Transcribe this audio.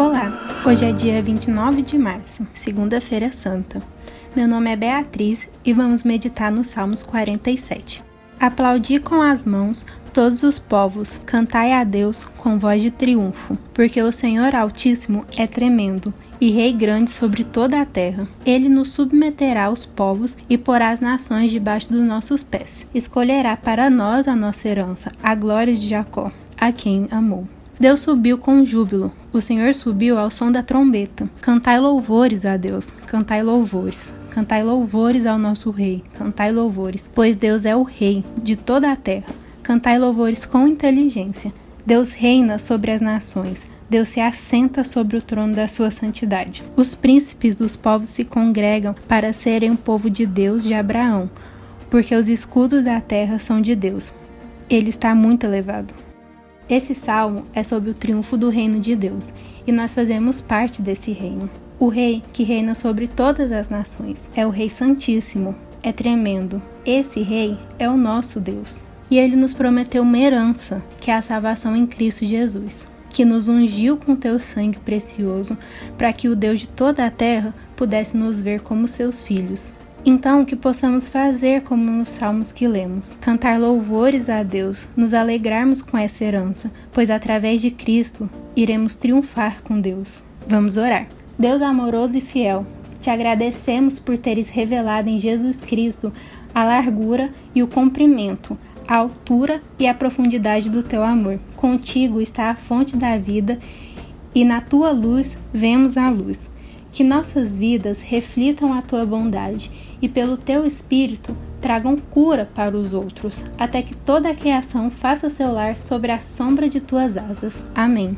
Olá, hoje é dia 29 de março, segunda-feira santa. Meu nome é Beatriz e vamos meditar nos Salmos 47. Aplaudi com as mãos todos os povos, cantai a Deus com voz de triunfo, porque o Senhor Altíssimo é tremendo e Rei grande sobre toda a terra. Ele nos submeterá aos povos e porá as nações debaixo dos nossos pés. Escolherá para nós a nossa herança, a glória de Jacó, a quem amou. Deus subiu com júbilo, o Senhor subiu ao som da trombeta. Cantai louvores a Deus, cantai louvores. Cantai louvores ao nosso Rei, cantai louvores, pois Deus é o Rei de toda a terra. Cantai louvores com inteligência. Deus reina sobre as nações, Deus se assenta sobre o trono da sua santidade. Os príncipes dos povos se congregam para serem o povo de Deus de Abraão, porque os escudos da terra são de Deus. Ele está muito elevado. Esse salmo é sobre o triunfo do reino de Deus e nós fazemos parte desse reino. O Rei que reina sobre todas as nações é o Rei Santíssimo, é tremendo. Esse Rei é o nosso Deus. E ele nos prometeu uma herança, que é a salvação em Cristo Jesus, que nos ungiu com teu sangue precioso, para que o Deus de toda a terra pudesse nos ver como seus filhos. Então, que possamos fazer como nos salmos que lemos, cantar louvores a Deus, nos alegrarmos com essa herança, pois através de Cristo iremos triunfar com Deus. Vamos orar. Deus amoroso e fiel, te agradecemos por teres revelado em Jesus Cristo a largura e o comprimento, a altura e a profundidade do teu amor. Contigo está a fonte da vida e na tua luz vemos a luz. Que nossas vidas reflitam a tua bondade e, pelo teu Espírito, tragam cura para os outros, até que toda a criação faça seu lar sobre a sombra de tuas asas. Amém.